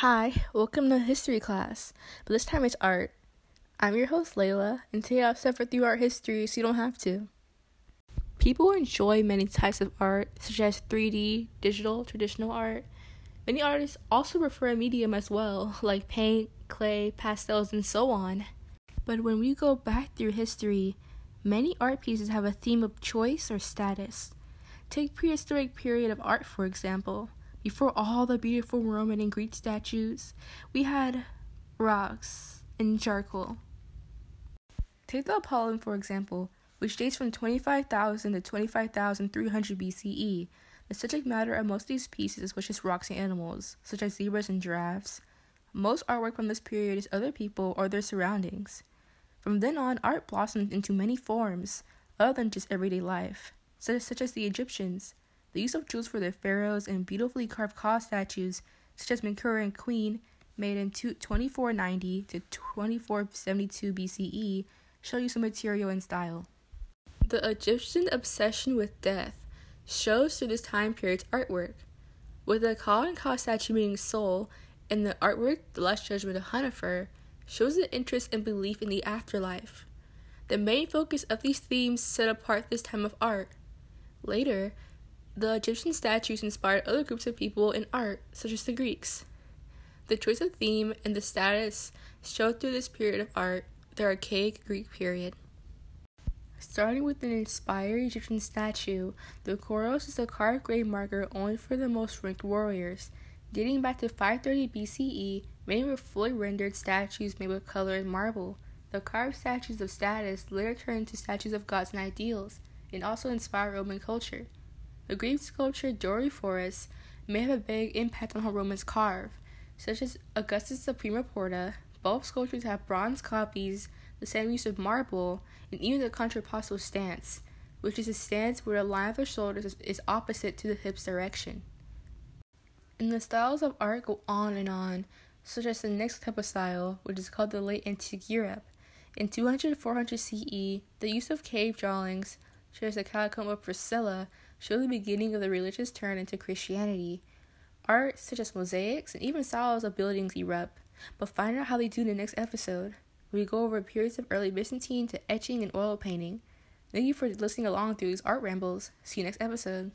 Hi, welcome to history class, but this time it's art. I'm your host Layla, and today I'll suffer through art history so you don't have to. People enjoy many types of art, such as 3D, digital, traditional art. Many artists also prefer a medium as well, like paint, clay, pastels, and so on. But when we go back through history, many art pieces have a theme of choice or status. Take prehistoric period of art for example. Before all the beautiful Roman and Greek statues, we had rocks and charcoal. Take the Apollon, for example, which dates from 25,000 to 25,300 BCE. The subject matter of most of these pieces was just rocks and animals, such as zebras and giraffes. Most artwork from this period is other people or their surroundings. From then on, art blossomed into many forms, other than just everyday life, such as the Egyptians, the use of jewels for their pharaohs and beautifully carved ka statues, such as Menkaure and Queen, made in 2490 to 2472 BCE, show you some material and style. The Egyptian obsession with death shows through this time period's artwork, with the Ka and Ka statue meaning soul, and the artwork The Last Judgment of Hunefer shows the interest and belief in the afterlife. The main focus of these themes set apart this time of art. Later, the Egyptian statues inspired other groups of people in art, such as the Greeks. The choice of theme and the status showed through this period of art, the archaic Greek period. Starting with an inspired Egyptian statue, the Kouros is a carved grave marker only for the most ranked warriors. Dating back to 530 BCE, many were fully rendered statues made with color and marble. The carved statues of status later turned into statues of gods and ideals, and also inspired Roman culture. The Greek sculpture Doryphorus may have a big impact on how Romans carve, such as Augustus of Prima Porta. Both sculptures have bronze copies, the same use of marble, and even the contrapposto stance, which is a stance where the line of the shoulders is opposite to the hips direction. And the styles of art go on and on, such as the next type of style, which is called the Late Antique Europe. In 200 400 CE, the use of cave drawings, such as the Catacomb of Priscilla, show the beginning of the religious turn into Christianity. Art, such as mosaics and even styles of buildings, erupt, but find out how they do in the next episode. We go over periods of early Byzantine to etching and oil painting. Thank you for listening along through these art rambles. See you next episode.